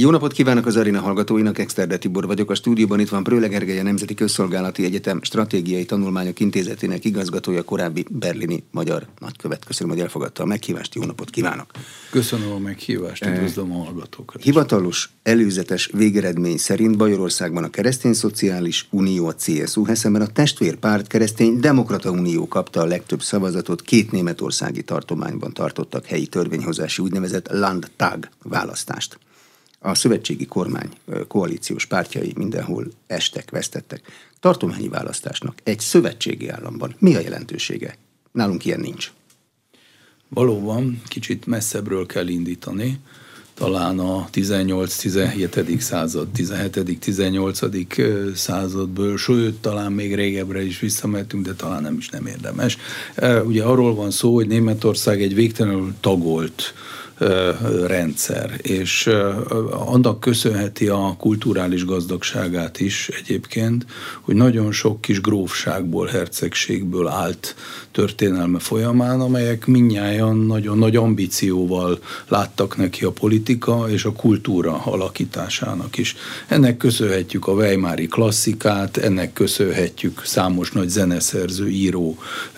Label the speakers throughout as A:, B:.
A: Jó napot kívánok az Arina hallgatóinak, Exterde Tibor vagyok. A stúdióban itt van Prőle Gergely, a Nemzeti Közszolgálati Egyetem Stratégiai Tanulmányok Intézetének igazgatója, korábbi berlini magyar nagykövet. Köszönöm, hogy elfogadta a meghívást. Jó napot kívánok!
B: Köszönöm a meghívást, üdvözlöm a hallgatókat.
A: Hivatalos előzetes végeredmény szerint Bajorországban a Keresztény Szociális Unió, a CSU, szemben a testvérpárt Keresztény Demokrata Unió kapta a legtöbb szavazatot, két németországi tartományban tartottak helyi törvényhozási úgynevezett Landtag választást a szövetségi kormány koalíciós pártjai mindenhol estek, vesztettek. Tartományi választásnak egy szövetségi államban mi a jelentősége? Nálunk ilyen nincs.
B: Valóban kicsit messzebbről kell indítani, talán a 18-17. század, 17.-18. századból, sőt, talán még régebbre is visszamehetünk, de talán nem is nem érdemes. Ugye arról van szó, hogy Németország egy végtelenül tagolt rendszer, és annak köszönheti a kulturális gazdagságát is egyébként, hogy nagyon sok kis grófságból, hercegségből állt történelme folyamán, amelyek minnyáján nagyon nagy ambícióval láttak neki a politika és a kultúra alakításának is. Ennek köszönhetjük a Weimári klasszikát, ennek köszönhetjük számos nagy zeneszerző, író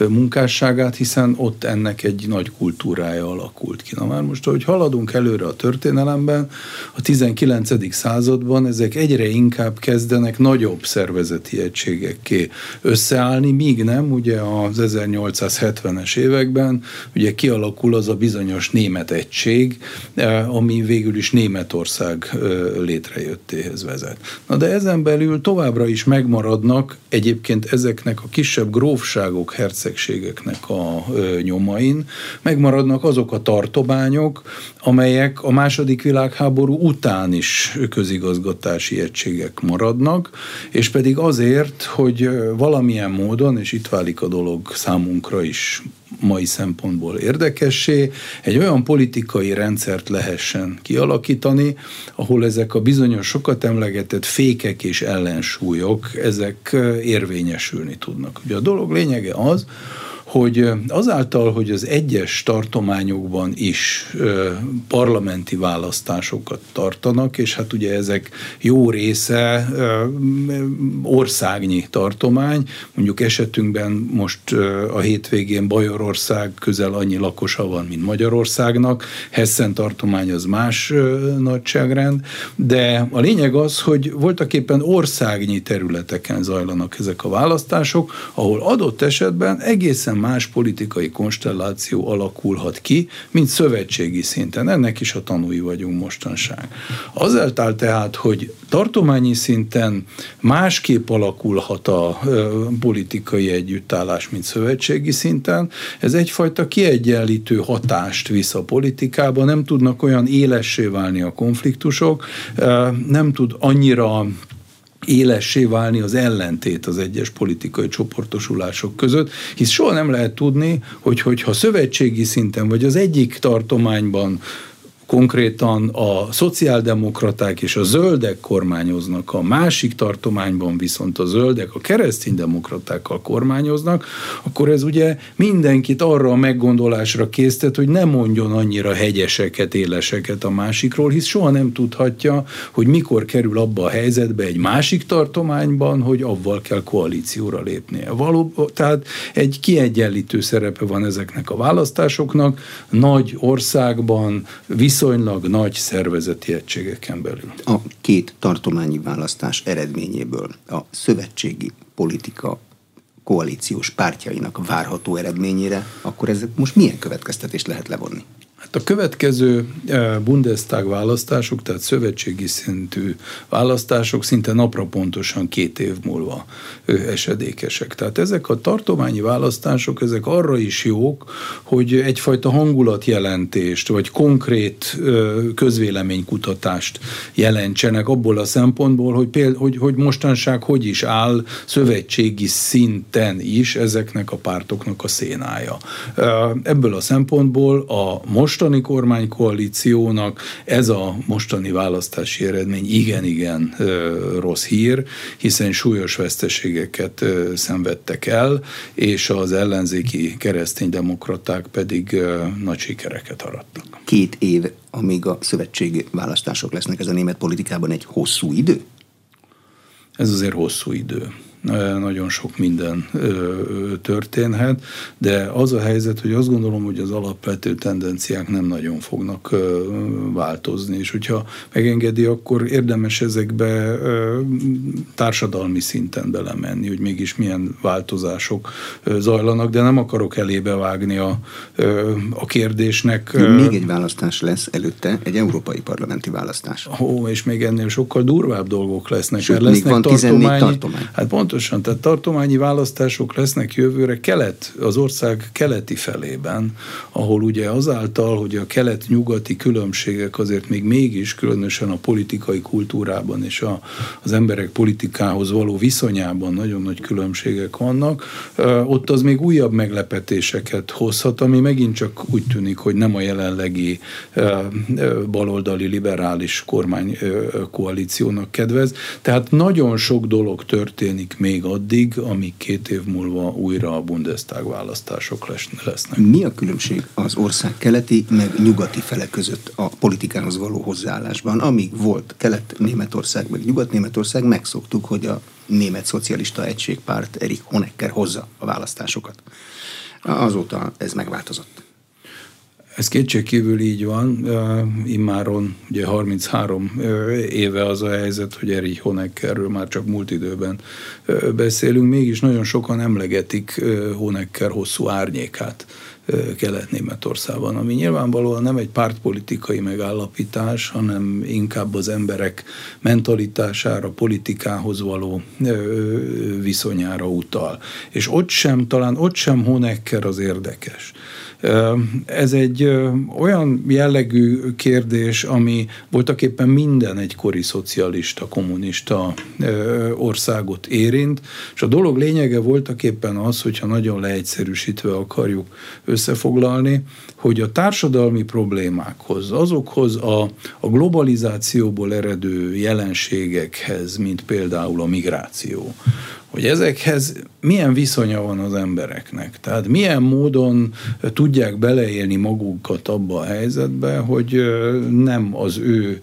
B: munkásságát, hiszen ott ennek egy nagy kultúrája alakult ki. Na már most, hogy haladunk előre a történelemben, a 19. században ezek egyre inkább kezdenek nagyobb szervezeti egységekké összeállni, míg nem, ugye az 1870-es években ugye kialakul az a bizonyos német egység, eh, ami végül is Németország eh, létrejöttéhez vezet. Na de ezen belül továbbra is megmaradnak egyébként ezeknek a kisebb grófságok, hercegségeknek a eh, nyomain, megmaradnak azok a tartományok, amelyek a második világháború után is közigazgatási egységek maradnak, és pedig azért, hogy valamilyen módon, és itt válik a dolog számunkra is mai szempontból érdekessé, egy olyan politikai rendszert lehessen kialakítani, ahol ezek a bizonyos sokat emlegetett fékek és ellensúlyok, ezek érvényesülni tudnak. Ugye a dolog lényege az, hogy azáltal, hogy az egyes tartományokban is parlamenti választásokat tartanak, és hát ugye ezek jó része országnyi tartomány, mondjuk esetünkben most a hétvégén Bajorország közel annyi lakosa van, mint Magyarországnak, Hessen tartomány az más nagyságrend, de a lényeg az, hogy voltak éppen országnyi területeken zajlanak ezek a választások, ahol adott esetben egészen más politikai konstelláció alakulhat ki, mint szövetségi szinten. Ennek is a tanúi vagyunk mostanság. Azáltal tehát, hogy tartományi szinten másképp alakulhat a politikai együttállás, mint szövetségi szinten, ez egyfajta kiegyenlítő hatást visz a politikába, nem tudnak olyan élessé válni a konfliktusok, nem tud annyira élessé válni az ellentét az egyes politikai csoportosulások között, hisz soha nem lehet tudni, hogy hogyha szövetségi szinten vagy az egyik tartományban konkrétan a szociáldemokraták és a zöldek kormányoznak, a másik tartományban viszont a zöldek a kereszténydemokratákkal kormányoznak, akkor ez ugye mindenkit arra a meggondolásra késztet, hogy ne mondjon annyira hegyeseket, éleseket a másikról, hisz soha nem tudhatja, hogy mikor kerül abba a helyzetbe egy másik tartományban, hogy avval kell koalícióra lépnie. Való, tehát egy kiegyenlítő szerepe van ezeknek a választásoknak, nagy országban, viszont viszonylag nagy szervezeti egységeken belül.
A: A két tartományi választás eredményéből a szövetségi politika koalíciós pártjainak várható eredményére, akkor ezek most milyen következtetést lehet levonni?
B: Hát a következő eh, Bundestag választások, tehát szövetségi szintű választások szinte napra pontosan két év múlva esedékesek. Tehát ezek a tartományi választások, ezek arra is jók, hogy egyfajta hangulatjelentést, vagy konkrét közvéleménykutatást jelentsenek abból a szempontból, hogy, péld, hogy, hogy mostanság hogy is áll szövetségi szinten is ezeknek a pártoknak a szénája. Ebből a szempontból a most mostani kormánykoalíciónak ez a mostani választási eredmény igen-igen rossz hír, hiszen súlyos veszteségeket szenvedtek el, és az ellenzéki kereszténydemokraták pedig nagy sikereket arattak.
A: Két év, amíg a szövetségi választások lesznek, ez a német politikában egy hosszú idő?
B: Ez azért hosszú idő nagyon sok minden történhet, de az a helyzet, hogy azt gondolom, hogy az alapvető tendenciák nem nagyon fognak változni, és hogyha megengedi, akkor érdemes ezekbe társadalmi szinten belemenni, hogy mégis milyen változások zajlanak, de nem akarok elébe vágni a, a kérdésnek.
A: Még egy választás lesz előtte, egy európai parlamenti választás.
B: Ó, és még ennél sokkal durvább dolgok lesznek.
A: Sőt, mert lesznek van 14 tartomány.
B: Hát pont Pontosan, tehát tartományi választások lesznek jövőre kelet, az ország keleti felében, ahol ugye azáltal, hogy a kelet-nyugati különbségek azért még mégis, különösen a politikai kultúrában és a, az emberek politikához való viszonyában nagyon nagy különbségek vannak, ott az még újabb meglepetéseket hozhat, ami megint csak úgy tűnik, hogy nem a jelenlegi baloldali liberális kormány koalíciónak kedvez. Tehát nagyon sok dolog történik még addig, amíg két év múlva újra a Bundestag választások lesznek.
A: Mi a különbség az ország keleti meg nyugati fele között a politikához való hozzáállásban? Amíg volt kelet-németország meg nyugat-németország, megszoktuk, hogy a német szocialista egységpárt Erik Honecker hozza a választásokat. Azóta ez megváltozott.
B: Ez kétségkívül így van. Immáron ugye 33 éve az a helyzet, hogy Erich Honeckerről már csak múlt időben beszélünk, mégis nagyon sokan emlegetik Honecker hosszú árnyékát. Kelet-Németországban, ami nyilvánvalóan nem egy pártpolitikai megállapítás, hanem inkább az emberek mentalitására, politikához való viszonyára utal. És ott sem, talán ott sem Honecker az érdekes ez egy olyan jellegű kérdés, ami voltak éppen minden egykori szocialista, kommunista országot érint, és a dolog lényege voltak éppen az, hogyha nagyon leegyszerűsítve akarjuk összefoglalni, hogy a társadalmi problémákhoz, azokhoz a, a globalizációból eredő jelenségekhez, mint például a migráció, hogy ezekhez milyen viszonya van az embereknek. Tehát milyen módon tudják beleélni magukat abba a helyzetbe, hogy nem az ő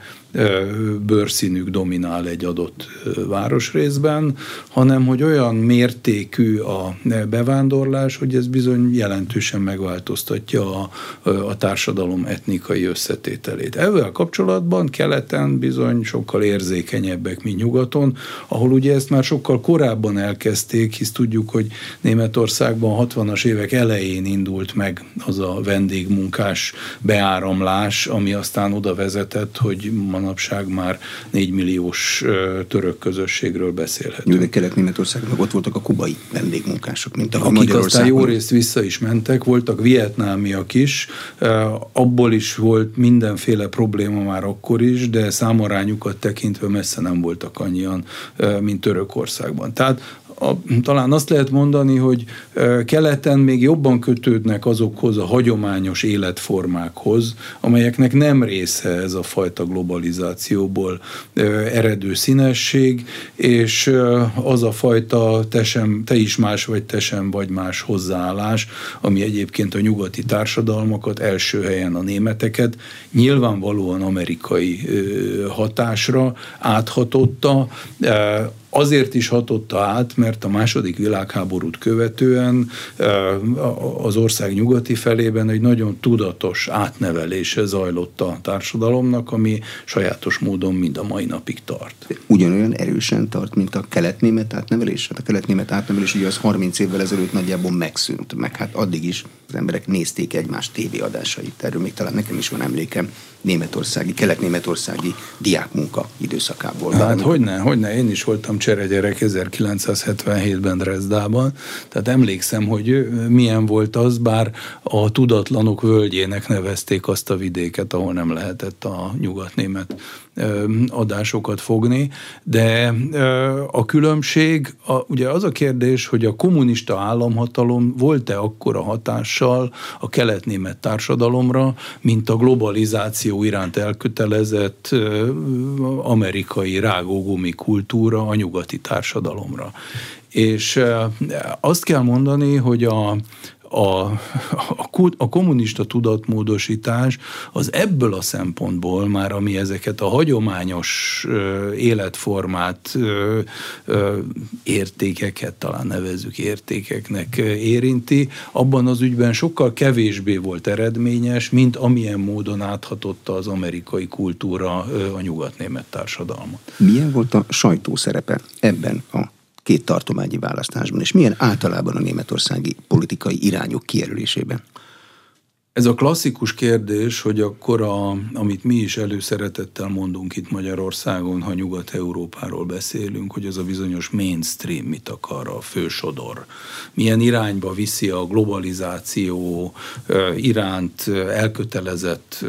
B: bőrszínük dominál egy adott városrészben, hanem hogy olyan mértékű a bevándorlás, hogy ez bizony jelentősen megváltoztatja a, a társadalom etnikai összetételét. Ezzel kapcsolatban keleten bizony sokkal érzékenyebbek, mint nyugaton, ahol ugye ezt már sokkal korábban elkezdték, hisz tudjuk, hogy Németországban 60-as évek elején indult meg az a vendégmunkás beáramlás, ami aztán oda vezetett, hogy manapság már 4 milliós török közösségről beszélhetünk.
A: Jó, de Kelet-Németországban ott voltak a kubai vendégmunkások, mint
B: a Akik aztán jó részt vissza is mentek, voltak vietnámiak is, abból is volt mindenféle probléma már akkor is, de számarányukat tekintve messze nem voltak annyian, mint Törökországban. Tehát a, talán azt lehet mondani, hogy keleten még jobban kötődnek azokhoz a hagyományos életformákhoz, amelyeknek nem része ez a fajta globalizációból eredő színesség, és az a fajta te, sem, te is más vagy, te sem vagy más hozzáállás, ami egyébként a nyugati társadalmakat, első helyen a németeket nyilvánvalóan amerikai hatásra áthatotta, azért is hatotta át, mert a második világháborút követően az ország nyugati felében egy nagyon tudatos átnevelése zajlott a társadalomnak, ami sajátos módon mind a mai napig tart.
A: Ugyanolyan erősen tart, mint a keletnémet átnevelés? Hát a keletnémet átnevelés ugye az 30 évvel ezelőtt nagyjából megszűnt, meg hát addig is az emberek nézték egymás tévéadásait. Erről még talán nekem is van emlékem németországi, kelet-németországi diákmunka időszakából.
B: Hát hogyne, hogyne, én is voltam cseregyerek 1977-ben Dresdában, tehát emlékszem, hogy milyen volt az, bár a tudatlanok völgyének nevezték azt a vidéket, ahol nem lehetett a nyugatnémet adásokat fogni, de a különbség, a, ugye az a kérdés, hogy a kommunista államhatalom volt-e akkora hatással a kelet-német társadalomra, mint a globalizáció iránt elkötelezett amerikai rágógumi kultúra a nyugati társadalomra. És azt kell mondani, hogy a, a, a, a kommunista tudatmódosítás az ebből a szempontból már, ami ezeket a hagyományos ö, életformát, ö, ö, értékeket, talán nevezzük értékeknek érinti, abban az ügyben sokkal kevésbé volt eredményes, mint amilyen módon áthatotta az amerikai kultúra ö, a nyugatnémet társadalmat.
A: Milyen volt a sajtó szerepe ebben a két tartományi választásban, és milyen általában a németországi politikai irányok kijelölésében?
B: Ez a klasszikus kérdés, hogy akkor, a, amit mi is előszeretettel mondunk itt Magyarországon, ha Nyugat-Európáról beszélünk, hogy az a bizonyos mainstream mit akar, a fősodor. Milyen irányba viszi a globalizáció iránt elkötelezett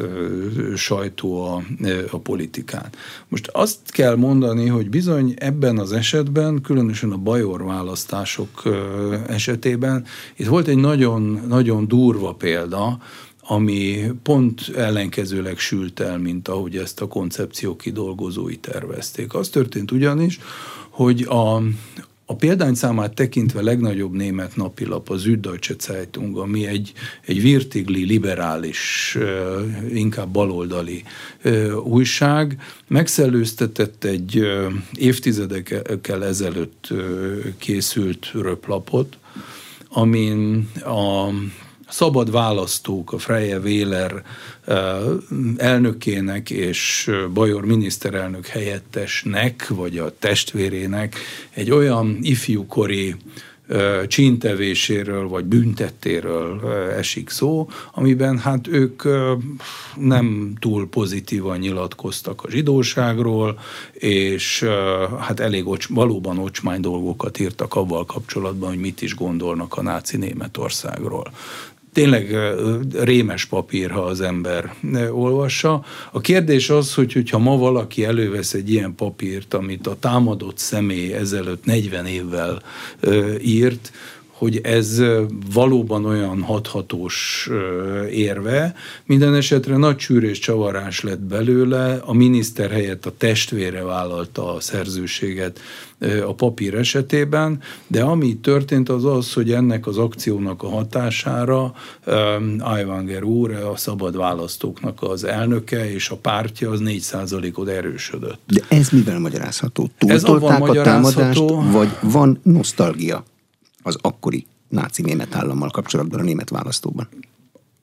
B: sajtó a, a politikát. Most azt kell mondani, hogy bizony ebben az esetben, különösen a bajor választások esetében, itt volt egy nagyon, nagyon durva példa, ami pont ellenkezőleg sült el, mint ahogy ezt a koncepció kidolgozói tervezték. Az történt ugyanis, hogy a, a példányszámát tekintve legnagyobb német napilap az Süddeutsche Zeitung, ami egy, egy virtigli, liberális, inkább baloldali újság, megszellőztetett egy évtizedekkel ezelőtt készült röplapot, amin a szabad választók, a Freie Wähler elnökének és Bajor miniszterelnök helyettesnek, vagy a testvérének egy olyan ifjúkori csíntevéséről vagy büntettéről esik szó, amiben hát ők nem túl pozitívan nyilatkoztak a zsidóságról, és hát elég ocs, valóban ocsmány dolgokat írtak avval kapcsolatban, hogy mit is gondolnak a náci Németországról tényleg rémes papír, ha az ember olvassa. A kérdés az, hogy hogyha ma valaki elővesz egy ilyen papírt, amit a támadott személy ezelőtt 40 évvel írt, hogy ez valóban olyan hathatós érve. Minden esetre nagy csűrés csavarás lett belőle, a miniszter helyett a testvére vállalta a szerzőséget a papír esetében, de ami történt az az, hogy ennek az akciónak a hatására Aiwanger úr, a szabad választóknak az elnöke és a pártja az 4%-ot erősödött.
A: De ez mivel magyarázható? Túltolták a támadást, vagy van nosztalgia? Az akkori náci német állammal kapcsolatban a német választóban?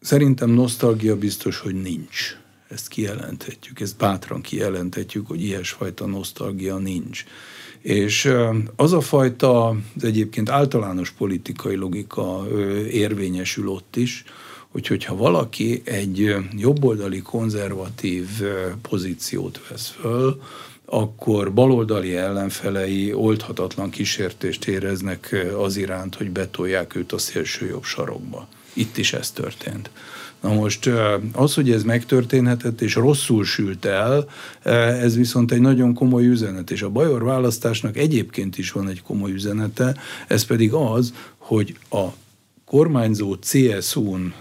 B: Szerintem nosztalgia biztos, hogy nincs. Ezt kijelenthetjük, ezt bátran kijelenthetjük, hogy ilyesfajta nosztalgia nincs. És az a fajta, az egyébként általános politikai logika érvényesül ott is, hogy hogyha valaki egy jobboldali konzervatív pozíciót vesz föl, akkor baloldali ellenfelei oldhatatlan kísértést éreznek az iránt, hogy betolják őt a szélső jobb sarokba. Itt is ez történt. Na most az, hogy ez megtörténhetett és rosszul sült el, ez viszont egy nagyon komoly üzenet, és a Bajor választásnak egyébként is van egy komoly üzenete, ez pedig az, hogy a kormányzó CSU-n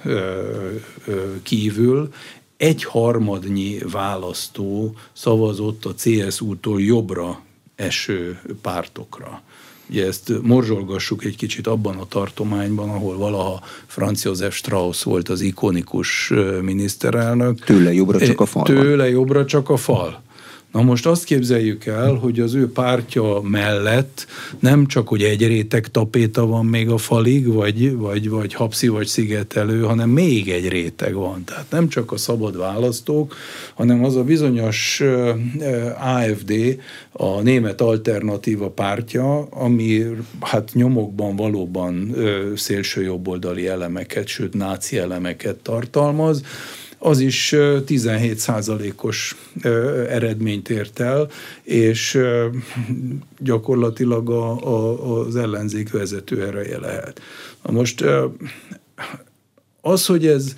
B: kívül egy harmadnyi választó szavazott a CSU-tól jobbra eső pártokra. Ugye ezt morzsolgassuk egy kicsit abban a tartományban, ahol valaha Franz Josef Strauss volt az ikonikus miniszterelnök.
A: Tőle jobbra csak a fal.
B: Tőle jobbra csak a fal. Na most azt képzeljük el, hogy az ő pártja mellett nem csak, hogy egy réteg tapéta van még a falig, vagy, vagy, vagy hapszi, vagy szigetelő, hanem még egy réteg van. Tehát nem csak a szabad választók, hanem az a bizonyos AFD, a német alternatíva pártja, ami hát nyomokban valóban szélsőjobboldali elemeket, sőt náci elemeket tartalmaz, az is 17 százalékos eredményt ért el, és gyakorlatilag a, a, az ellenzék vezető ereje lehet. Na most az, hogy ez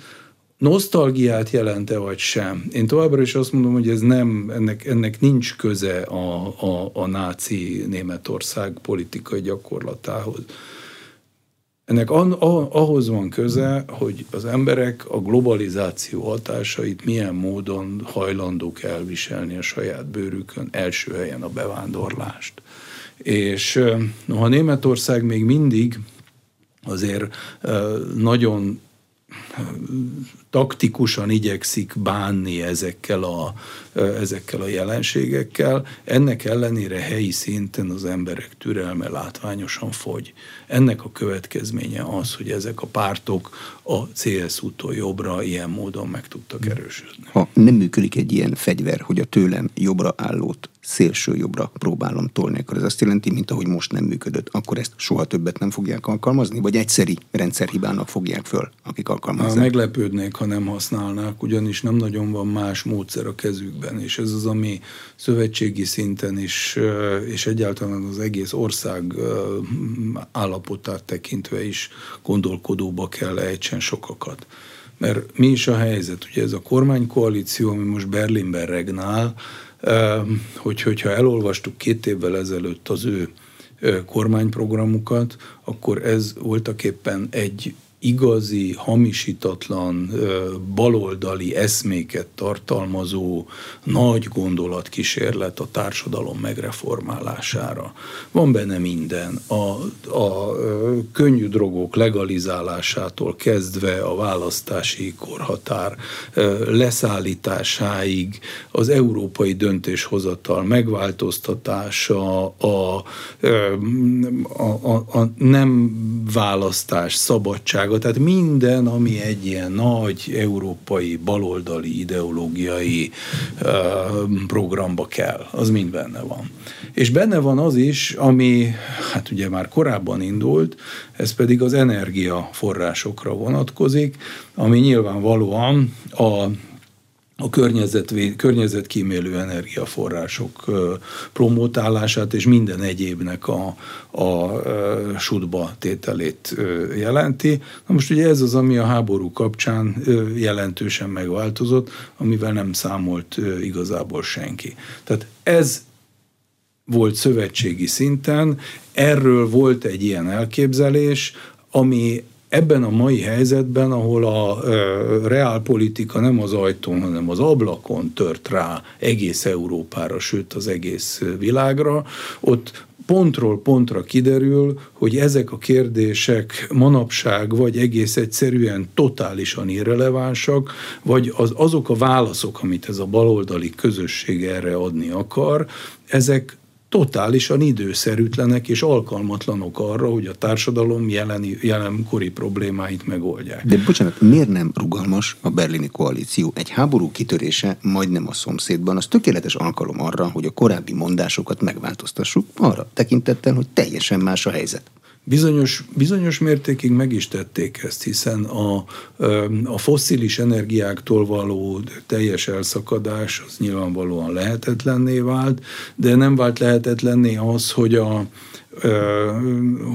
B: nosztalgiát jelente vagy sem. Én továbbra is azt mondom, hogy ez nem, ennek, ennek nincs köze a, a, a náci Németország politikai gyakorlatához. Ennek ahhoz van köze, hogy az emberek a globalizáció hatásait milyen módon hajlandók elviselni a saját bőrükön, első helyen a bevándorlást. És ha Németország még mindig azért nagyon taktikusan igyekszik bánni ezekkel a, ezekkel a jelenségekkel, ennek ellenére helyi szinten az emberek türelme látványosan fogy. Ennek a következménye az, hogy ezek a pártok a CSU-tól jobbra ilyen módon meg tudtak erősödni.
A: Ha nem működik egy ilyen fegyver, hogy a tőlem jobbra állót szélső jobbra próbálom tolni, akkor ez azt jelenti, mint ahogy most nem működött, akkor ezt soha többet nem fogják alkalmazni, vagy egyszeri rendszerhibának fogják föl, akik alkalmazzák?
B: Meglepődnék, ha nem használnák, ugyanis nem nagyon van más módszer a kezükben, és ez az, ami szövetségi szinten is, és egyáltalán az egész ország állapotát tekintve is gondolkodóba kell ejtsen sokakat. Mert mi is a helyzet? Ugye ez a kormánykoalíció, ami most Berlinben regnál, hogy, hogyha elolvastuk két évvel ezelőtt az ő kormányprogramukat, akkor ez voltak éppen egy igazi, hamisítatlan, baloldali eszméket tartalmazó nagy gondolatkísérlet a társadalom megreformálására. Van benne minden. A, a könnyű drogok legalizálásától kezdve a választási korhatár leszállításáig, az európai döntéshozatal megváltoztatása, a, a, a, a nem választás, szabadság, világot, tehát minden, ami egy ilyen nagy európai baloldali ideológiai programba kell, az mind benne van. És benne van az is, ami hát ugye már korábban indult, ez pedig az energiaforrásokra vonatkozik, ami nyilvánvalóan a a környezetkímélő energiaforrások promotálását és minden egyébnek a, a sudba tételét jelenti. Na most ugye ez az, ami a háború kapcsán jelentősen megváltozott, amivel nem számolt igazából senki. Tehát ez volt szövetségi szinten, erről volt egy ilyen elképzelés, ami ebben a mai helyzetben, ahol a reálpolitika nem az ajtón, hanem az ablakon tört rá egész Európára, sőt az egész világra, ott pontról pontra kiderül, hogy ezek a kérdések manapság vagy egész egyszerűen totálisan irrelevánsak, vagy az, azok a válaszok, amit ez a baloldali közösség erre adni akar, ezek totálisan időszerűtlenek és alkalmatlanok arra, hogy a társadalom jeleni, jelenkori problémáit megoldják.
A: De bocsánat, miért nem rugalmas a berlini koalíció? Egy háború kitörése majdnem a szomszédban, az tökéletes alkalom arra, hogy a korábbi mondásokat megváltoztassuk, arra tekintettel, hogy teljesen más a helyzet.
B: Bizonyos, bizonyos mértékig meg is tették ezt, hiszen a, a fosszilis energiáktól való teljes elszakadás az nyilvánvalóan lehetetlenné vált, de nem vált lehetetlenné az, hogy a,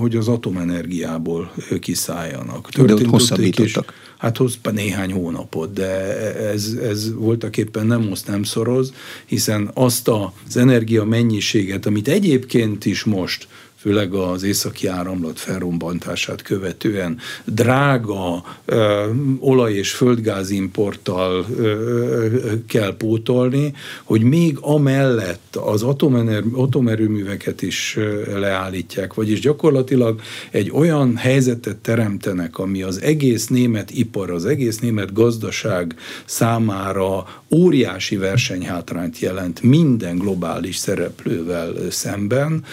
B: hogy az atomenergiából kiszálljanak.
A: Történt de ott hosszabbítottak.
B: Is, hát hoz néhány hónapot, de ez, ez voltak éppen nem most nem szoroz, hiszen azt az energia mennyiséget, amit egyébként is most főleg az északi áramlat felrombantását követően drága ö, olaj- és földgázimporttal ö, kell pótolni, hogy még amellett az atomener, atomerőműveket is leállítják, vagyis gyakorlatilag egy olyan helyzetet teremtenek, ami az egész német ipar, az egész német gazdaság számára óriási versenyhátrányt jelent minden globális szereplővel szemben.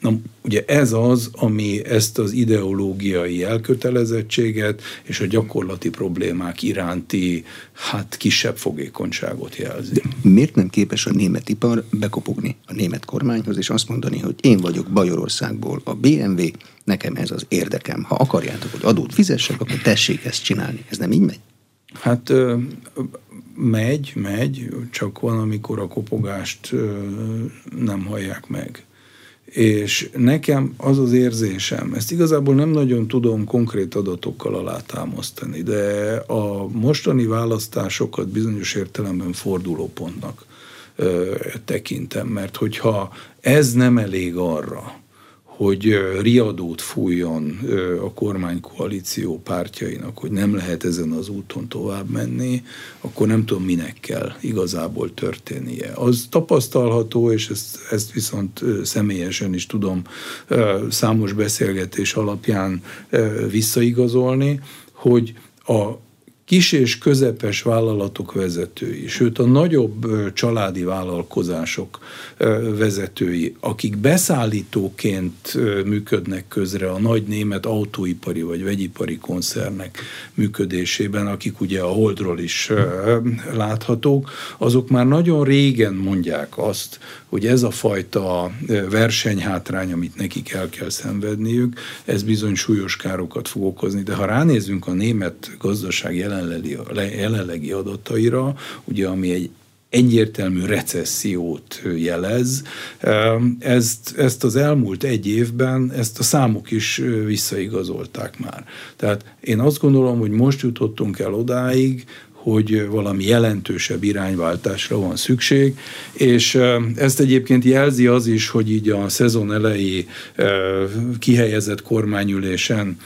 B: Na, ugye ez az, ami ezt az ideológiai elkötelezettséget és a gyakorlati problémák iránti hát kisebb fogékonyságot jelzi.
A: De miért nem képes a német ipar bekopogni a német kormányhoz, és azt mondani, hogy én vagyok Bajorországból a BMW, nekem ez az érdekem. Ha akarjátok, hogy adót fizessek, akkor tessék ezt csinálni. Ez nem így megy?
B: Hát megy, megy, csak van, amikor a kopogást nem hallják meg És nekem az az érzésem, ezt igazából nem nagyon tudom konkrét adatokkal alátámasztani, de a mostani választásokat bizonyos értelemben fordulópontnak ö, tekintem, mert hogyha ez nem elég arra, hogy riadót fújjon a kormánykoalíció pártjainak, hogy nem lehet ezen az úton tovább menni, akkor nem tudom, minek kell igazából történnie. Az tapasztalható, és ezt, ezt viszont személyesen is tudom számos beszélgetés alapján visszaigazolni, hogy a kis és közepes vállalatok vezetői, sőt a nagyobb családi vállalkozások vezetői, akik beszállítóként működnek közre a nagy német autóipari vagy vegyipari koncernek működésében, akik ugye a Holdról is láthatók, azok már nagyon régen mondják azt, hogy ez a fajta versenyhátrány, amit nekik el kell szenvedniük, ez bizony súlyos károkat fog okozni. De ha ránézünk a német gazdaság jelenlegi, jelenlegi adataira, ugye ami egy egyértelmű recessziót jelez. Ezt, ezt az elmúlt egy évben, ezt a számok is visszaigazolták már. Tehát én azt gondolom, hogy most jutottunk el odáig, hogy valami jelentősebb irányváltásra van szükség, és ezt egyébként jelzi az is, hogy így a szezon elejé kihelyezett kormányülésen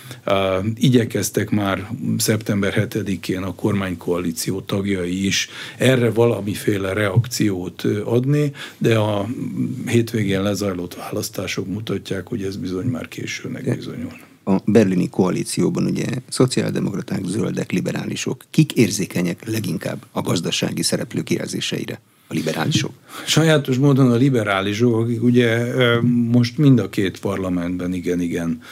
B: igyekeztek már szeptember 7-én a kormánykoalíció tagjai is erre valamiféle reakciót adni, de a hétvégén lezajlott választások mutatják, hogy ez bizony már későnek bizonyul
A: a berlini koalícióban ugye szociáldemokraták, zöldek, liberálisok, kik érzékenyek leginkább a gazdasági szereplők jelzéseire? A liberálisok?
B: Sajátos módon a liberálisok, akik ugye most mind a két parlamentben igen-igen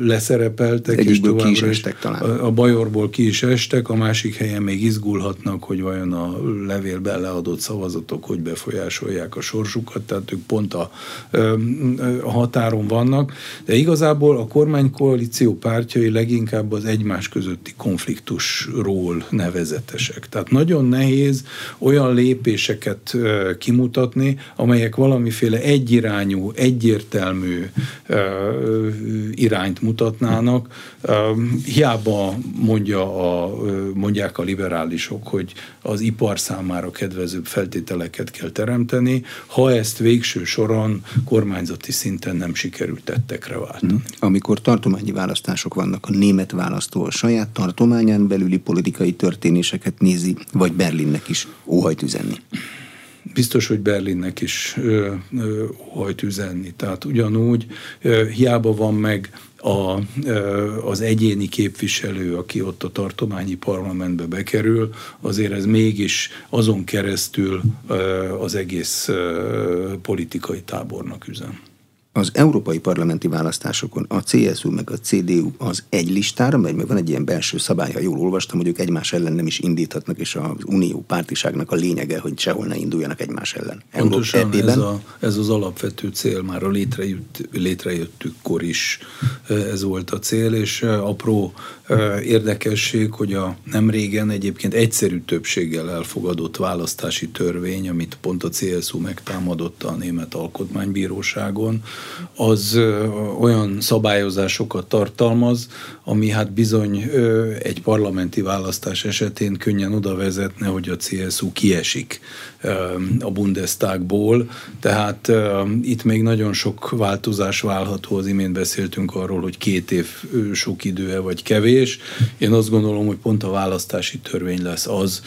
B: leszerepeltek.
A: és ki is estek talán.
B: A Bajorból ki is estek, a másik helyen még izgulhatnak, hogy vajon a levélben leadott szavazatok hogy befolyásolják a sorsukat, tehát ők pont a, a határon vannak, de igazából a kormánykoalíció pártjai leginkább az egymás közötti konfliktusról nevezetesek. Tehát nagyon nehéz olyan lépéseket kimutatni, amelyek valamiféle egyirányú, egyértelmű irányt mutatnának. Hiába mondja a, mondják a liberálisok, hogy az ipar számára kedvezőbb feltételeket kell teremteni, ha ezt végső soron kormányzati szinten nem sikerült tettekre váltani. Hmm.
A: Amikor tartományi választások vannak, a német választó a saját tartományán belüli politikai történéseket nézi, vagy Berlinnek is óhajt üzenni?
B: biztos, hogy Berlinnek is ö, ö, hajt üzenni. Tehát ugyanúgy ö, hiába van meg a, az egyéni képviselő, aki ott a tartományi parlamentbe bekerül, azért ez mégis azon keresztül az egész politikai tábornak üzen
A: az európai parlamenti választásokon a CSU meg a CDU az egy listára megy, mert van egy ilyen belső szabály, ha jól olvastam, hogy ők egymás ellen nem is indíthatnak, és az unió pártiságnak a lényege, hogy sehol ne induljanak egymás ellen.
B: Pontosan ez, a, ez az alapvető cél, már a létrejött, létrejöttükkor is ez volt a cél, és apró érdekesség, hogy a nem régen egyébként egyszerű többséggel elfogadott választási törvény, amit pont a CSU megtámadott a Német Alkotmánybíróságon, az olyan szabályozásokat tartalmaz, ami hát bizony egy parlamenti választás esetén könnyen oda vezetne, hogy a CSU kiesik a Bundestagból, tehát itt még nagyon sok változás válható, az imént beszéltünk arról, hogy két év sok időe vagy kevés. Én azt gondolom, hogy pont a választási törvény lesz az,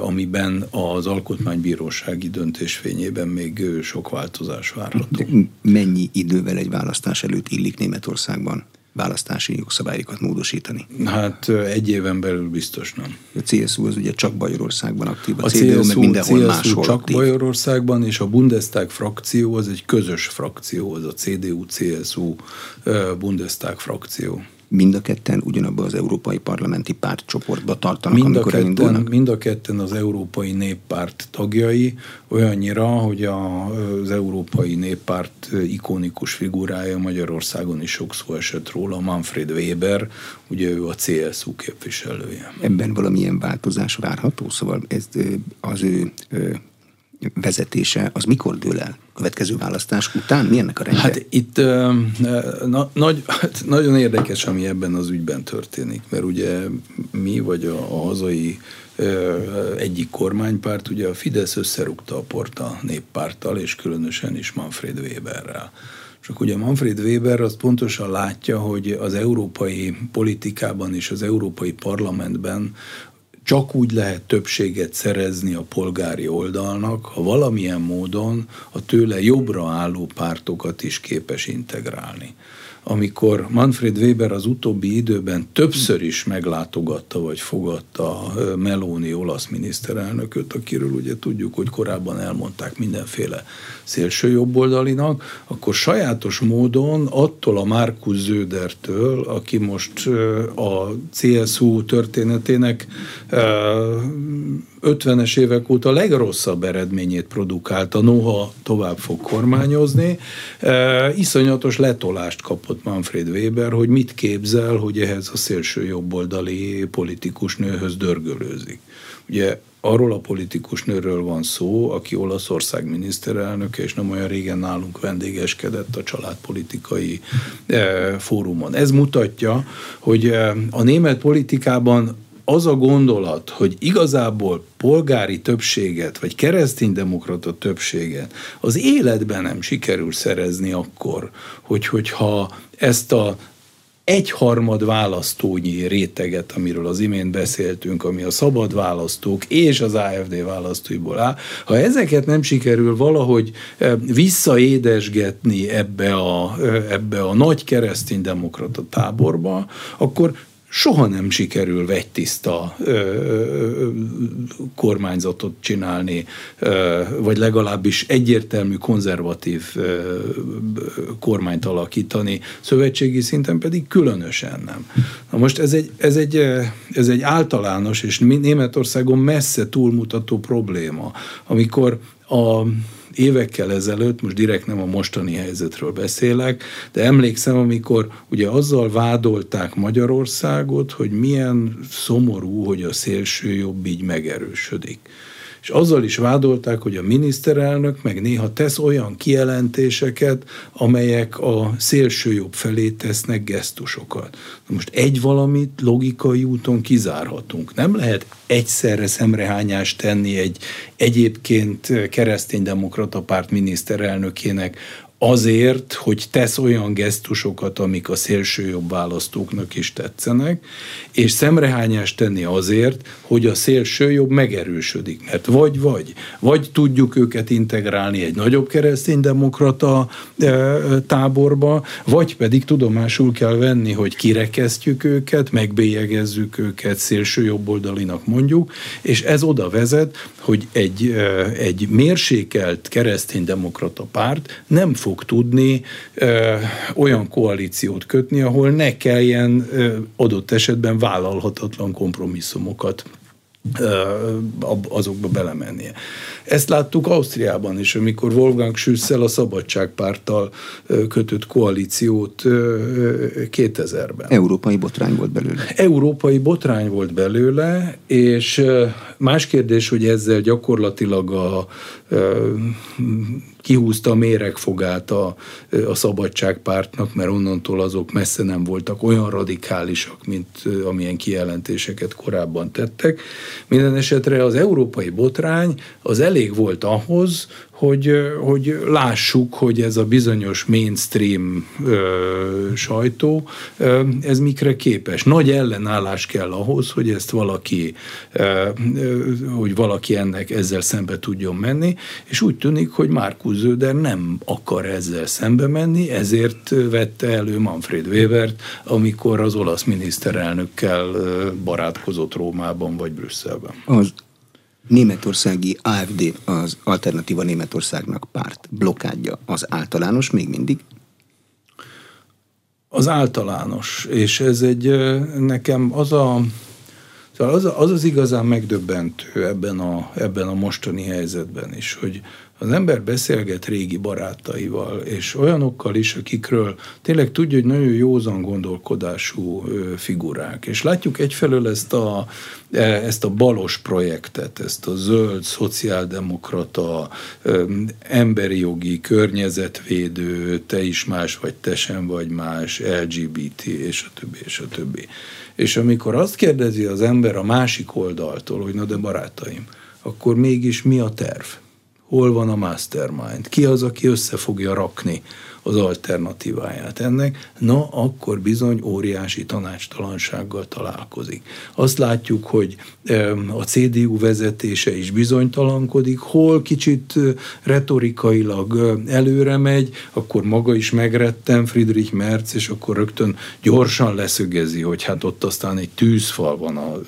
B: amiben az alkotmánybírósági döntés fényében még sok változás várható.
A: Mennyi idővel egy választás előtt illik Németországban választási jogszabályokat módosítani?
B: Hát egy éven belül biztos nem.
A: A CSU az ugye csak Bajorországban aktív, a, a CDU, CSU, meg mindenhol CSU máshol
B: csak aktív. Bajorországban, és a Bundestag frakció az egy közös frakció, az a CDU-CSU Bundestag frakció
A: mind a ketten ugyanabba az Európai Parlamenti Pártcsoportba tartanak, mind amikor
B: ketten,
A: elindulnak?
B: Mind a ketten az Európai Néppárt tagjai, olyannyira, hogy a, az Európai Néppárt ikonikus figurája Magyarországon is sokszor esett róla, Manfred Weber, ugye ő a CSU képviselője.
A: Ebben valamilyen változás várható? Szóval ez az ő vezetése, az mikor dől el? Következő választás után? Mi ennek a rendje?
B: Hát itt na, nagy, hát nagyon érdekes, ami ebben az ügyben történik, mert ugye mi, vagy a, a hazai egyik kormánypárt, ugye a Fidesz összerúgta a port a néppárttal, és különösen is Manfred Weberrel. Csak ugye Manfred Weber azt pontosan látja, hogy az európai politikában és az európai parlamentben csak úgy lehet többséget szerezni a polgári oldalnak, ha valamilyen módon a tőle jobbra álló pártokat is képes integrálni amikor Manfred Weber az utóbbi időben többször is meglátogatta vagy fogadta Meloni olasz miniszterelnököt, akiről ugye tudjuk, hogy korábban elmondták mindenféle szélső jobboldalinak, akkor sajátos módon attól a Markus Zödertől, aki most a CSU történetének 50-es évek óta legrosszabb eredményét produkálta, noha tovább fog kormányozni. E, iszonyatos letolást kapott Manfred Weber, hogy mit képzel, hogy ehhez a szélső jobboldali politikus nőhöz dörgölőzik. Ugye arról a politikus nőről van szó, aki Olaszország miniszterelnöke, és nem olyan régen nálunk vendégeskedett a családpolitikai e, fórumon. Ez mutatja, hogy e, a német politikában az a gondolat, hogy igazából polgári többséget, vagy kereszténydemokrata többséget az életben nem sikerül szerezni akkor, hogy, hogyha ezt a egyharmad választónyi réteget, amiről az imént beszéltünk, ami a szabad választók és az AFD választóiból áll, ha ezeket nem sikerül valahogy eh, visszaédesgetni ebbe a, eh, ebbe a nagy kereszténydemokrata táborba, akkor soha nem sikerül vegytiszta kormányzatot csinálni, ö, vagy legalábbis egyértelmű konzervatív ö, kormányt alakítani, szövetségi szinten pedig különösen nem. Na most ez egy, ez egy, ez egy általános és Németországon messze túlmutató probléma, amikor a évekkel ezelőtt, most direkt nem a mostani helyzetről beszélek, de emlékszem, amikor ugye azzal vádolták Magyarországot, hogy milyen szomorú, hogy a szélső jobb így megerősödik és azzal is vádolták, hogy a miniszterelnök meg néha tesz olyan kijelentéseket, amelyek a szélső jobb felé tesznek gesztusokat. Na most egy valamit logikai úton kizárhatunk. Nem lehet egyszerre szemrehányást tenni egy egyébként kereszténydemokrata párt miniszterelnökének azért, hogy tesz olyan gesztusokat, amik a szélsőjobb választóknak is tetszenek, és szemrehányást tenni azért, hogy a szélsőjobb megerősödik. Mert vagy, vagy, vagy tudjuk őket integrálni egy nagyobb kereszténydemokrata e, táborba, vagy pedig tudomásul kell venni, hogy kirekesztjük őket, megbélyegezzük őket, szélsőjobboldalinak mondjuk, és ez oda vezet, hogy egy, e, egy mérsékelt kereszténydemokrata párt nem fog fog tudni ö, olyan koalíciót kötni, ahol ne kelljen ö, adott esetben vállalhatatlan kompromisszumokat azokba belemennie. Ezt láttuk Ausztriában is, amikor Wolfgang Schüssel a Szabadságpárttal kötött koalíciót 2000-ben.
A: Európai botrány volt belőle.
B: Európai botrány volt belőle, és más kérdés, hogy ezzel gyakorlatilag a kihúzta a méregfogát a, a szabadságpártnak, mert onnantól azok messze nem voltak olyan radikálisak, mint amilyen kijelentéseket korábban tettek. Minden esetre az európai botrány az elég volt ahhoz, hogy, hogy lássuk, hogy ez a bizonyos mainstream ö, sajtó, ö, ez mikre képes. Nagy ellenállás kell ahhoz, hogy ezt valaki, ö, ö, hogy valaki ennek ezzel szembe tudjon menni, és úgy tűnik, hogy Márkusz Zöder nem akar ezzel szembe menni, ezért vette elő Manfred Webert, amikor az olasz miniszterelnökkel barátkozott Rómában vagy Brüsszelben.
A: Az németországi AFD, az Alternatíva Németországnak párt blokádja az általános még mindig?
B: Az általános, és ez egy nekem az a Szóval az, az az igazán megdöbbentő ebben a, ebben a mostani helyzetben is, hogy az ember beszélget régi barátaival, és olyanokkal is, akikről tényleg tudja, hogy nagyon józan gondolkodású figurák. És látjuk egyfelől ezt a, e, ezt a balos projektet, ezt a zöld, szociáldemokrata, emberi jogi, környezetvédő, te is más vagy, te sem vagy más, LGBT, és a többi, és a többi. És amikor azt kérdezi az ember a másik oldaltól, hogy na de barátaim, akkor mégis mi a terv? Hol van a mastermind? Ki az, aki össze fogja rakni az alternatíváját ennek, na akkor bizony óriási tanácstalansággal találkozik. Azt látjuk, hogy a CDU vezetése is bizonytalankodik, hol kicsit retorikailag előre megy, akkor maga is megretten Friedrich Merz, és akkor rögtön gyorsan leszögezi, hogy hát ott aztán egy tűzfal van a,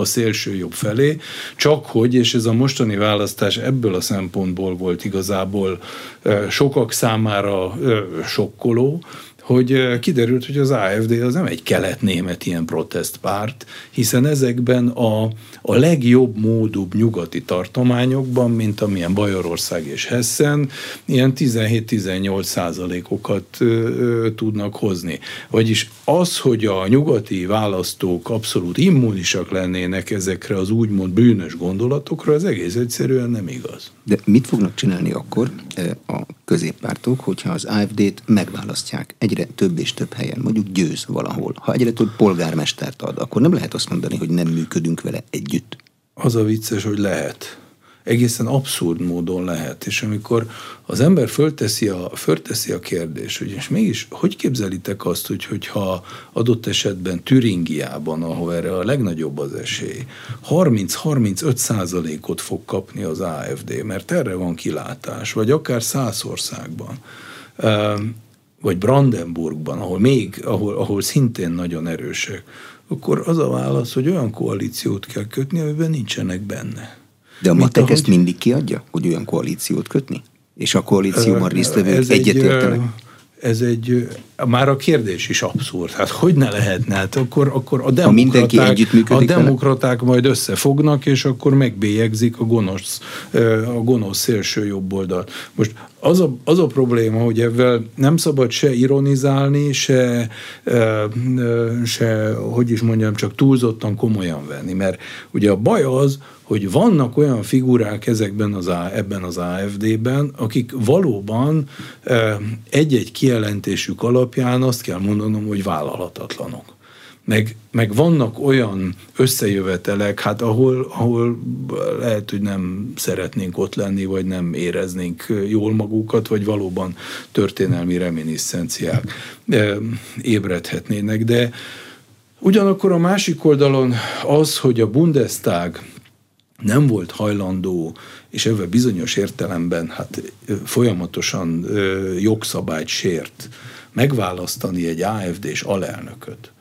B: a szélső jobb felé, csak hogy, és ez a mostani választás ebből a szempontból volt igazából sokak számára sokkoló, hogy kiderült, hogy az AFD az nem egy kelet-német ilyen protestpárt, hiszen ezekben a, a legjobb módúbb nyugati tartományokban, mint amilyen Bajorország és Hessen, ilyen 17-18 százalékokat tudnak hozni. Vagyis az, hogy a nyugati választók abszolút immunisak lennének ezekre az úgymond bűnös gondolatokra, az egész egyszerűen nem igaz.
A: De mit fognak csinálni akkor a középpártok, hogyha az AFD-t megválasztják egyre több és több helyen, mondjuk győz valahol. Ha egyre több polgármestert ad, akkor nem lehet azt mondani, hogy nem működünk vele együtt.
B: Az a vicces, hogy lehet egészen abszurd módon lehet. És amikor az ember fölteszi a, fölteszi a kérdést, hogy és mégis hogy képzelitek azt, hogy, hogyha adott esetben Türingiában, ahol erre a legnagyobb az esély, 30-35 százalékot fog kapni az AFD, mert erre van kilátás, vagy akár Szászországban, vagy Brandenburgban, ahol még, ahol, ahol szintén nagyon erősek, akkor az a válasz, hogy olyan koalíciót kell kötni, amiben nincsenek benne.
A: De a matek ahogy... ezt mindig kiadja, hogy olyan koalíciót kötni? És a koalícióban résztvevők egyetértenek?
B: Ez egy, már a kérdés is abszurd. Hát hogy ne lehetne? Hát akkor, akkor a demokraták, a demokraták majd összefognak, és akkor megbélyegzik a gonosz, a gonosz szélső jobb oldalt. Most az a, az a probléma, hogy ebben nem szabad se ironizálni, se, se, hogy is mondjam, csak túlzottan komolyan venni. Mert ugye a baj az, hogy vannak olyan figurák ezekben az, ebben az AFD-ben, akik valóban egy-egy kijelentésük alapján azt kell mondanom, hogy vállalhatatlanok. Meg, meg vannak olyan összejövetelek, hát ahol, ahol lehet, hogy nem szeretnénk ott lenni, vagy nem éreznénk jól magukat, vagy valóban történelmi reminiszenciák ébredhetnének. De ugyanakkor a másik oldalon az, hogy a Bundestag nem volt hajlandó, és ebben bizonyos értelemben hát folyamatosan jogszabályt sért megválasztani egy AFD-s alelnököt,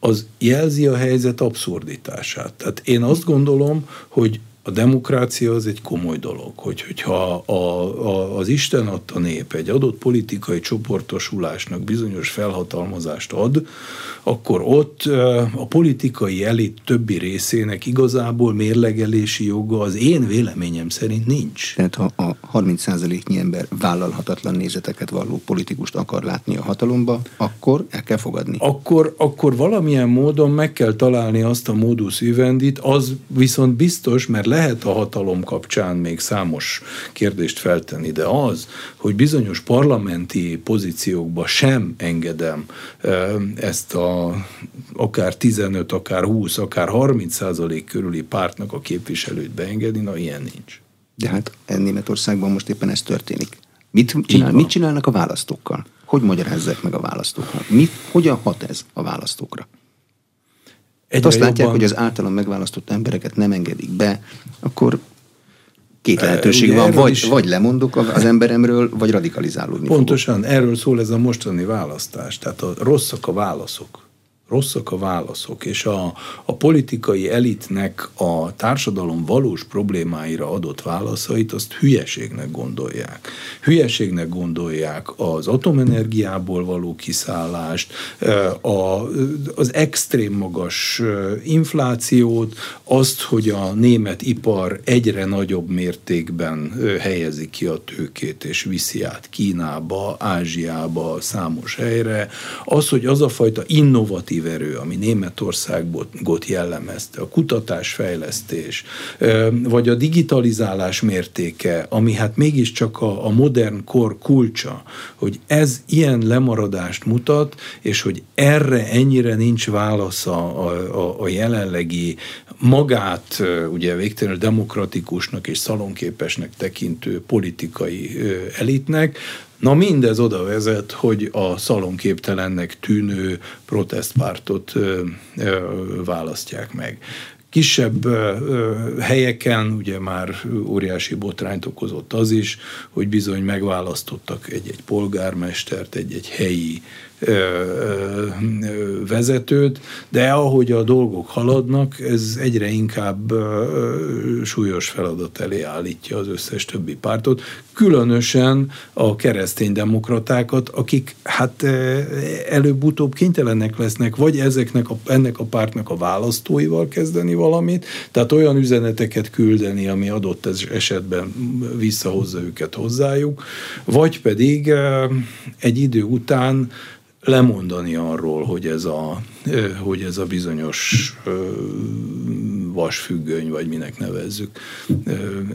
B: az jelzi a helyzet abszurditását. Tehát én azt gondolom, hogy a demokrácia az egy komoly dolog, hogy, hogyha a, a, az Isten adta nép egy adott politikai csoportosulásnak bizonyos felhatalmazást ad, akkor ott a politikai elit többi részének igazából mérlegelési joga az én véleményem szerint nincs.
A: Tehát ha a 30%-nyi ember vállalhatatlan nézeteket valló politikust akar látni a hatalomba, akkor el kell fogadni.
B: Akkor, akkor valamilyen módon meg kell találni azt a módus vivendit, az viszont biztos, mert lehet a hatalom kapcsán még számos kérdést feltenni, de az, hogy bizonyos parlamenti pozíciókba sem engedem ezt a akár 15, akár 20, akár 30 százalék körüli pártnak a képviselőt beengedni, na ilyen nincs.
A: De hát Németországban most éppen ez történik. Mit, csinál, mit csinálnak a választókkal? Hogy magyarázzák meg a választóknak? Mit, hogyan hat ez a választókra? Egyre azt látják, jobban... hogy az általán megválasztott embereket nem engedik be, akkor két lehetőség van, vagy, is... vagy lemondok az emberemről, vagy radikalizálódni
B: Pontosan, fogok. erről szól ez a mostani választás. Tehát a rosszak a válaszok. Rosszak a válaszok, és a, a politikai elitnek a társadalom valós problémáira adott válaszait, azt hülyeségnek gondolják. Hülyeségnek gondolják az atomenergiából való kiszállást, a, az extrém magas inflációt, azt, hogy a német ipar egyre nagyobb mértékben helyezi ki a tőkét, és viszi át Kínába, Ázsiába, számos helyre, az, hogy az a fajta innovatív pozitív erő, ami Németországot jellemezte, a kutatásfejlesztés, vagy a digitalizálás mértéke, ami hát mégiscsak a, a modern kor kulcsa, hogy ez ilyen lemaradást mutat, és hogy erre ennyire nincs válasz a, a, a jelenlegi magát ugye végtelenül demokratikusnak és szalonképesnek tekintő politikai elitnek, Na mindez oda vezet, hogy a szalonképtelennek tűnő protestpártot ö, ö, választják meg. Kisebb helyeken ugye már óriási botrányt okozott az is, hogy bizony megválasztottak egy-egy polgármestert, egy-egy helyi vezetőt, de ahogy a dolgok haladnak, ez egyre inkább súlyos feladat elé állítja az összes többi pártot, különösen a kereszténydemokratákat, akik hát előbb-utóbb kénytelenek lesznek, vagy ezeknek a, ennek a pártnak a választóival kezdeni valamit, tehát olyan üzeneteket küldeni, ami adott esetben visszahozza őket hozzájuk, vagy pedig egy idő után lemondani arról, hogy ez a, hogy ez a bizonyos vasfüggöny, vagy minek nevezzük,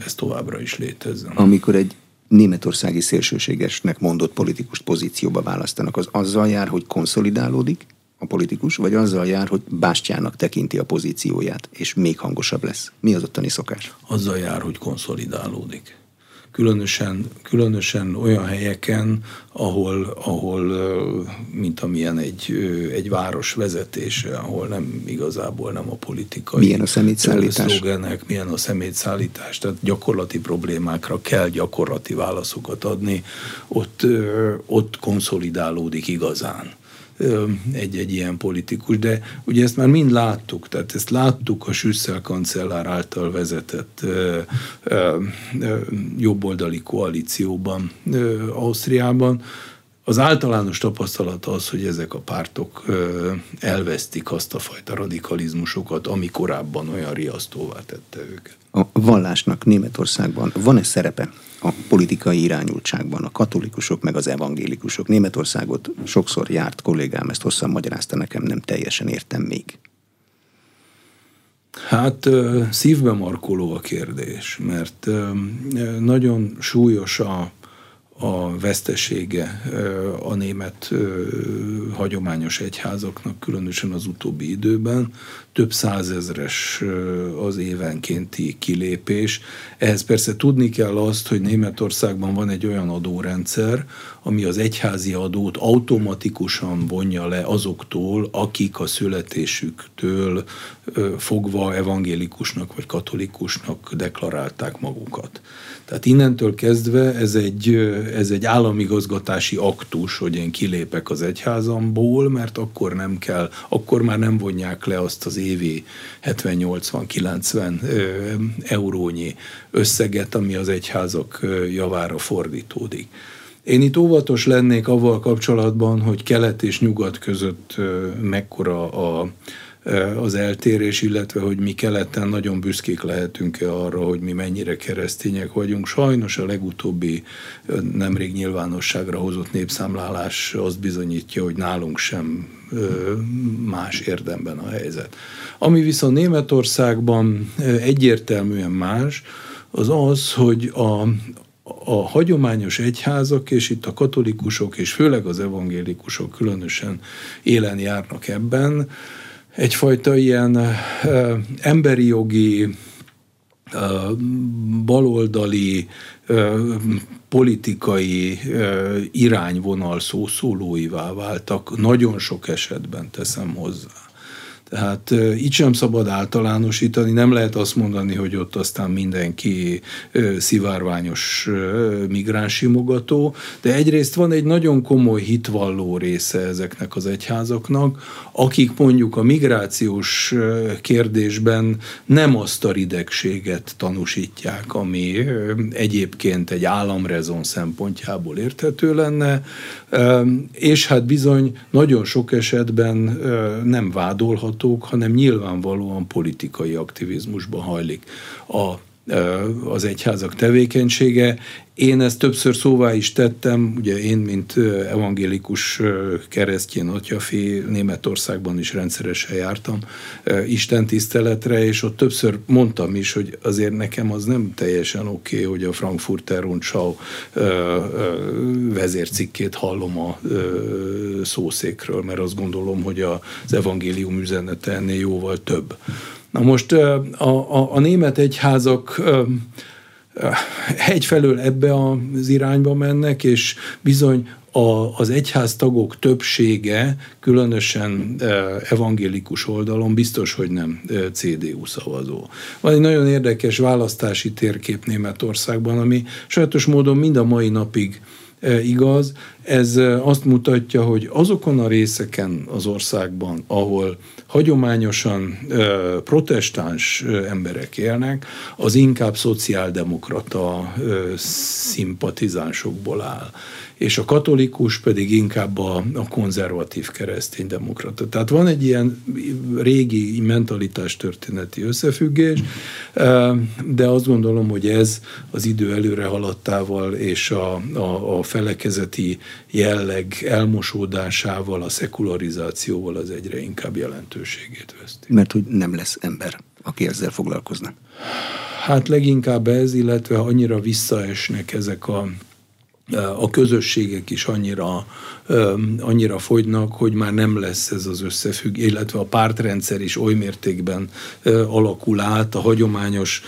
B: ez továbbra is létezzen.
A: Amikor egy németországi szélsőségesnek mondott politikust pozícióba választanak, az azzal jár, hogy konszolidálódik a politikus, vagy azzal jár, hogy bástyának tekinti a pozícióját, és még hangosabb lesz? Mi az ottani szokás?
B: Azzal jár, hogy konszolidálódik különösen, különösen olyan helyeken, ahol, ahol mint amilyen egy, egy város vezetése, ahol nem igazából nem a politikai
A: milyen a szemétszállítás?
B: szlogenek, milyen a szemétszállítás, tehát gyakorlati problémákra kell gyakorlati válaszokat adni, ott, ott konszolidálódik igazán egy-egy ilyen politikus, de ugye ezt már mind láttuk, tehát ezt láttuk a Süsszel kancellár által vezetett ö, ö, ö, jobboldali koalícióban ö, Ausztriában, az általános tapasztalat az, hogy ezek a pártok elvesztik azt a fajta radikalizmusokat, ami korábban olyan riasztóvá tette őket.
A: A vallásnak Németországban van-e szerepe a politikai irányultságban, a katolikusok meg az evangélikusok? Németországot sokszor járt kollégám, ezt hosszan magyarázta nekem, nem teljesen értem még.
B: Hát szívbe markoló a kérdés, mert nagyon súlyos a a vesztesége a német hagyományos egyházaknak, különösen az utóbbi időben. Több százezres az évenkénti kilépés. Ehhez persze tudni kell azt, hogy Németországban van egy olyan adórendszer, ami az egyházi adót automatikusan vonja le azoktól, akik a születésüktől fogva evangélikusnak vagy katolikusnak deklarálták magukat. Tehát innentől kezdve ez egy, ez egy államigazgatási aktus, hogy én kilépek az egyházamból, mert akkor nem kell, akkor már nem vonják le azt az évi 70-80-90 eurónyi összeget, ami az egyházak javára fordítódik. Én itt óvatos lennék avval kapcsolatban, hogy kelet és nyugat között mekkora a, az eltérés, illetve hogy mi keleten nagyon büszkék lehetünk-e arra, hogy mi mennyire keresztények vagyunk. Sajnos a legutóbbi nemrég nyilvánosságra hozott népszámlálás azt bizonyítja, hogy nálunk sem más érdemben a helyzet. Ami viszont Németországban egyértelműen más, az az, hogy a, a hagyományos egyházak, és itt a katolikusok, és főleg az evangélikusok különösen élen járnak ebben, egyfajta ilyen uh, emberi jogi, baloldali, politikai irányvonal szószólóivá váltak, nagyon sok esetben teszem hozzá. Tehát itt sem szabad általánosítani, nem lehet azt mondani, hogy ott aztán mindenki szivárványos migránsimogató, de egyrészt van egy nagyon komoly hitvalló része ezeknek az egyházaknak, akik mondjuk a migrációs kérdésben nem azt a ridegséget tanúsítják, ami egyébként egy államrezon szempontjából érthető lenne, és hát bizony nagyon sok esetben nem vádolhatók, hanem nyilvánvalóan politikai aktivizmusba hajlik a az egyházak tevékenysége. Én ezt többször szóvá is tettem, ugye én, mint evangélikus keresztjén atyafi Németországban is rendszeresen jártam Isten tiszteletre, és ott többször mondtam is, hogy azért nekem az nem teljesen oké, okay, hogy a Frankfurter Rundschau vezércikkét hallom a szószékről, mert azt gondolom, hogy az evangélium üzenete ennél jóval több. Na most a, a, a német egyházak egyfelől ebbe az irányba mennek, és bizony a, az egyház tagok többsége, különösen evangélikus oldalon biztos, hogy nem CDU szavazó. Van egy nagyon érdekes választási térkép Németországban, ami sajátos módon mind a mai napig igaz. Ez azt mutatja, hogy azokon a részeken az országban, ahol hagyományosan protestáns emberek élnek, az inkább szociáldemokrata szimpatizánsokból áll és a katolikus pedig inkább a, a konzervatív kereszténydemokrata. Tehát van egy ilyen régi mentalitás történeti összefüggés, de azt gondolom, hogy ez az idő előre haladtával és a, a, a felekezeti jelleg elmosódásával, a szekularizációval az egyre inkább jelentőségét veszti.
A: Mert hogy nem lesz ember, aki ezzel foglalkozna.
B: Hát leginkább ez, illetve annyira visszaesnek ezek a a közösségek is annyira, annyira fogynak, hogy már nem lesz ez az összefügg, illetve a pártrendszer is oly mértékben alakul át, a hagyományos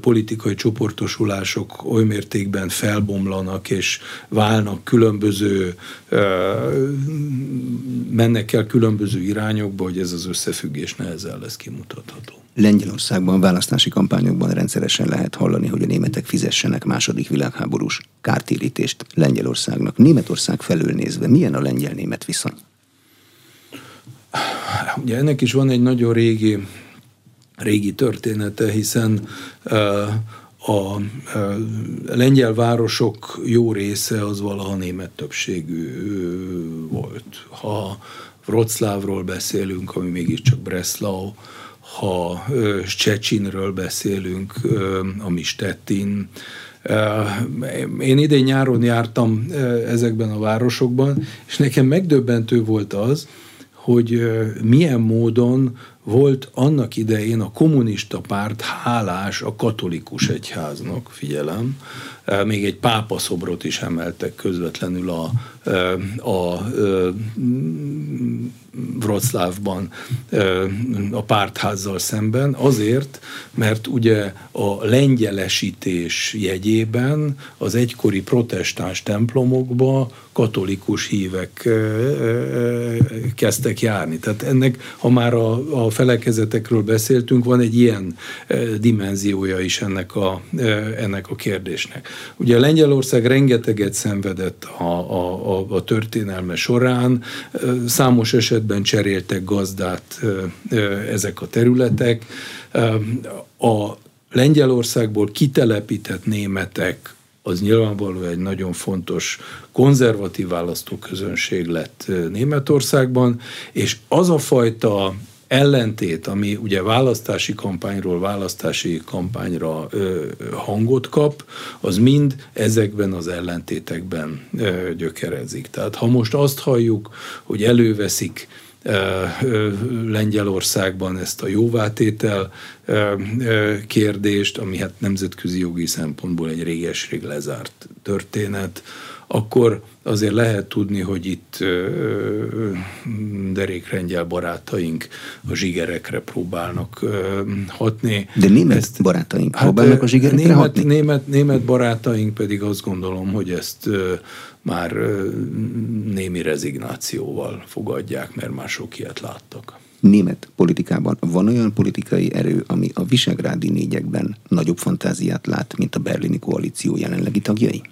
B: politikai csoportosulások oly mértékben felbomlanak és válnak különböző, mennek el különböző irányokba, hogy ez az összefüggés nehezen lesz kimutatható.
A: Lengyelországban választási kampányokban rendszeresen lehet hallani, hogy a németek fizessenek második világháborús kártérítést Lengyelországnak. Németország felől nézve, milyen a lengyel-német viszony?
B: Ugye ennek is van egy nagyon régi, régi története, hiszen a lengyel városok jó része az valaha német többségű volt. Ha Wroclawról beszélünk, ami mégiscsak Breslau, ha Csecsinről beszélünk, ami Stettin, én idén nyáron jártam ezekben a városokban, és nekem megdöbbentő volt az, hogy milyen módon volt annak idején a kommunista párt hálás a katolikus egyháznak, figyelem, még egy pápaszobrot is emeltek közvetlenül a, a, Wroclawban a pártházzal szemben, azért, mert ugye a lengyelesítés jegyében az egykori protestáns templomokba katolikus hívek kezdtek járni. Tehát ennek, ha már a, a felekezetekről beszéltünk, van egy ilyen dimenziója is ennek a, ennek a kérdésnek. Ugye Lengyelország rengeteget szenvedett a, a, a, a történelme során, számos esetben cseréltek gazdát ezek a területek. A Lengyelországból kitelepített németek az nyilvánvalóan egy nagyon fontos konzervatív választóközönség lett Németországban, és az a fajta ellentét, ami ugye választási kampányról választási kampányra ö, hangot kap, az mind ezekben az ellentétekben ö, gyökerezik. Tehát ha most azt halljuk, hogy előveszik Lengyelországban ezt a jóvátétel kérdést, ami hát nemzetközi jogi szempontból egy réges-rég lezárt történet, akkor azért lehet tudni, hogy itt derékrengyel barátaink a zsigerekre próbálnak hatni.
A: De német ezt, barátaink hát, próbálnak a zsigerekre
B: német,
A: hatni?
B: Német, német barátaink pedig azt gondolom, hogy ezt már némi rezignációval fogadják, mert már sok ilyet láttak.
A: német politikában van olyan politikai erő, ami a visegrádi négyekben nagyobb fantáziát lát, mint a berlini koalíció jelenlegi tagjai?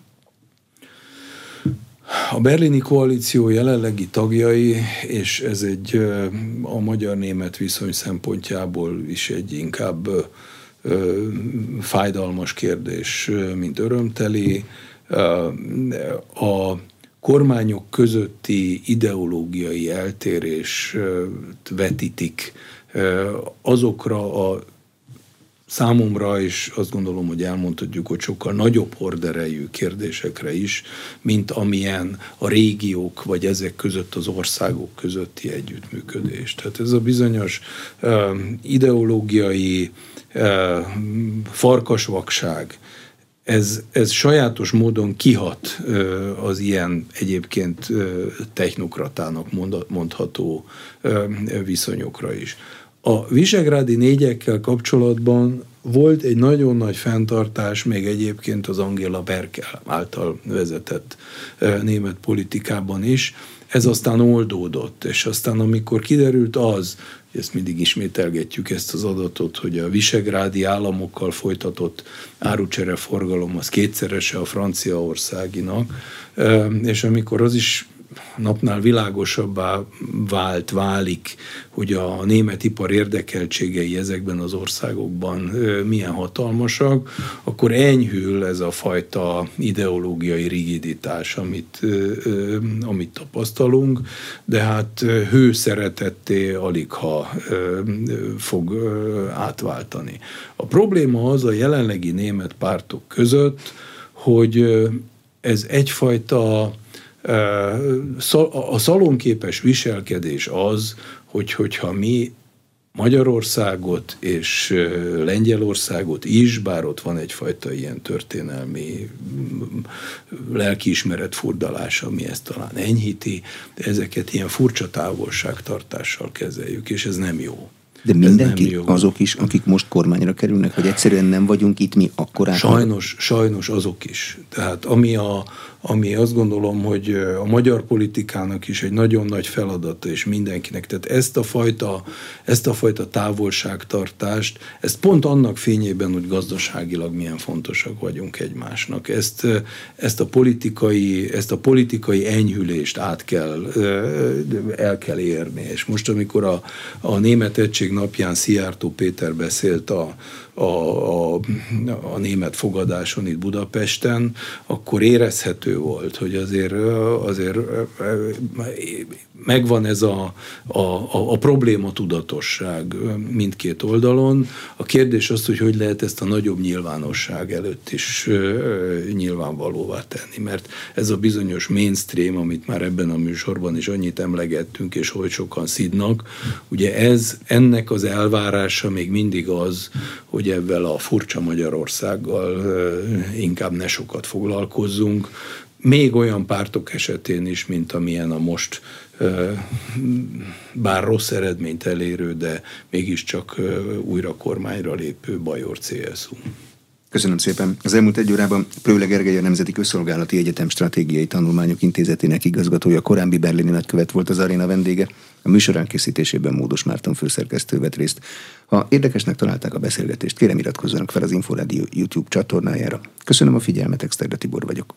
B: A berlini koalíció jelenlegi tagjai, és ez egy a magyar-német viszony szempontjából is egy inkább fájdalmas kérdés, mint örömteli. A kormányok közötti ideológiai eltérés vetítik azokra a számomra, és azt gondolom, hogy elmondhatjuk, hogy sokkal nagyobb horderejű kérdésekre is, mint amilyen a régiók, vagy ezek között az országok közötti együttműködés. Tehát ez a bizonyos ideológiai farkasvakság, ez, ez sajátos módon kihat az ilyen egyébként technokratának mondható viszonyokra is. A visegrádi négyekkel kapcsolatban volt egy nagyon nagy fenntartás még egyébként az Angela Merkel által vezetett német politikában is. Ez aztán oldódott, és aztán amikor kiderült az, ezt mindig ismételgetjük ezt az adatot, hogy a visegrádi államokkal folytatott árucsere forgalom az kétszerese a franciaországinak, és amikor az is napnál világosabbá vált, válik, hogy a német ipar érdekeltségei ezekben az országokban milyen hatalmasak, akkor enyhül ez a fajta ideológiai rigiditás, amit, amit tapasztalunk, de hát hő szeretetté alig ha fog átváltani. A probléma az a jelenlegi német pártok között, hogy ez egyfajta a szalonképes viselkedés az, hogy hogyha mi Magyarországot és Lengyelországot is, bár ott van egyfajta ilyen történelmi lelkiismeret furdalás, ami ezt talán enyhíti, de ezeket ilyen furcsa távolságtartással kezeljük, és ez nem jó.
A: De mindenki, azok is, akik most kormányra kerülnek, hogy egyszerűen nem vagyunk itt mi akkor
B: Sajnos, sajnos azok is. Tehát ami a, ami azt gondolom, hogy a magyar politikának is egy nagyon nagy feladata, és mindenkinek. Tehát ezt a fajta, ezt a fajta távolságtartást, ezt pont annak fényében, hogy gazdaságilag milyen fontosak vagyunk egymásnak. Ezt, ezt, a, politikai, ezt a politikai enyhülést át kell, el kell érni. És most, amikor a, a Német Egység napján Szijjártó Péter beszélt a, a, a, a német fogadáson itt Budapesten, akkor érezhető volt, hogy azért, azért megvan ez a, a, a, a probléma tudatosság mindkét oldalon. A kérdés az, hogy hogy lehet ezt a nagyobb nyilvánosság előtt is nyilvánvalóvá tenni, mert ez a bizonyos mainstream, amit már ebben a műsorban is annyit emlegettünk, és hogy sokan szidnak, ugye ez, ennek az elvárása még mindig az, hogy ebben a furcsa Magyarországgal inkább ne sokat foglalkozzunk, még olyan pártok esetén is, mint amilyen a most bár rossz eredményt elérő, de mégiscsak újra kormányra lépő Bajor CSU.
A: Köszönöm szépen. Az elmúlt egy órában Prőle Gergely a Nemzeti Közszolgálati Egyetem Stratégiai Tanulmányok Intézetének igazgatója, korábbi berlini nagykövet volt az aréna vendége. A műsorán készítésében Módos Márton főszerkesztő vett részt. Ha érdekesnek találták a beszélgetést, kérem iratkozzanak fel az Inforádió YouTube csatornájára. Köszönöm a figyelmet, Exterde Tibor vagyok.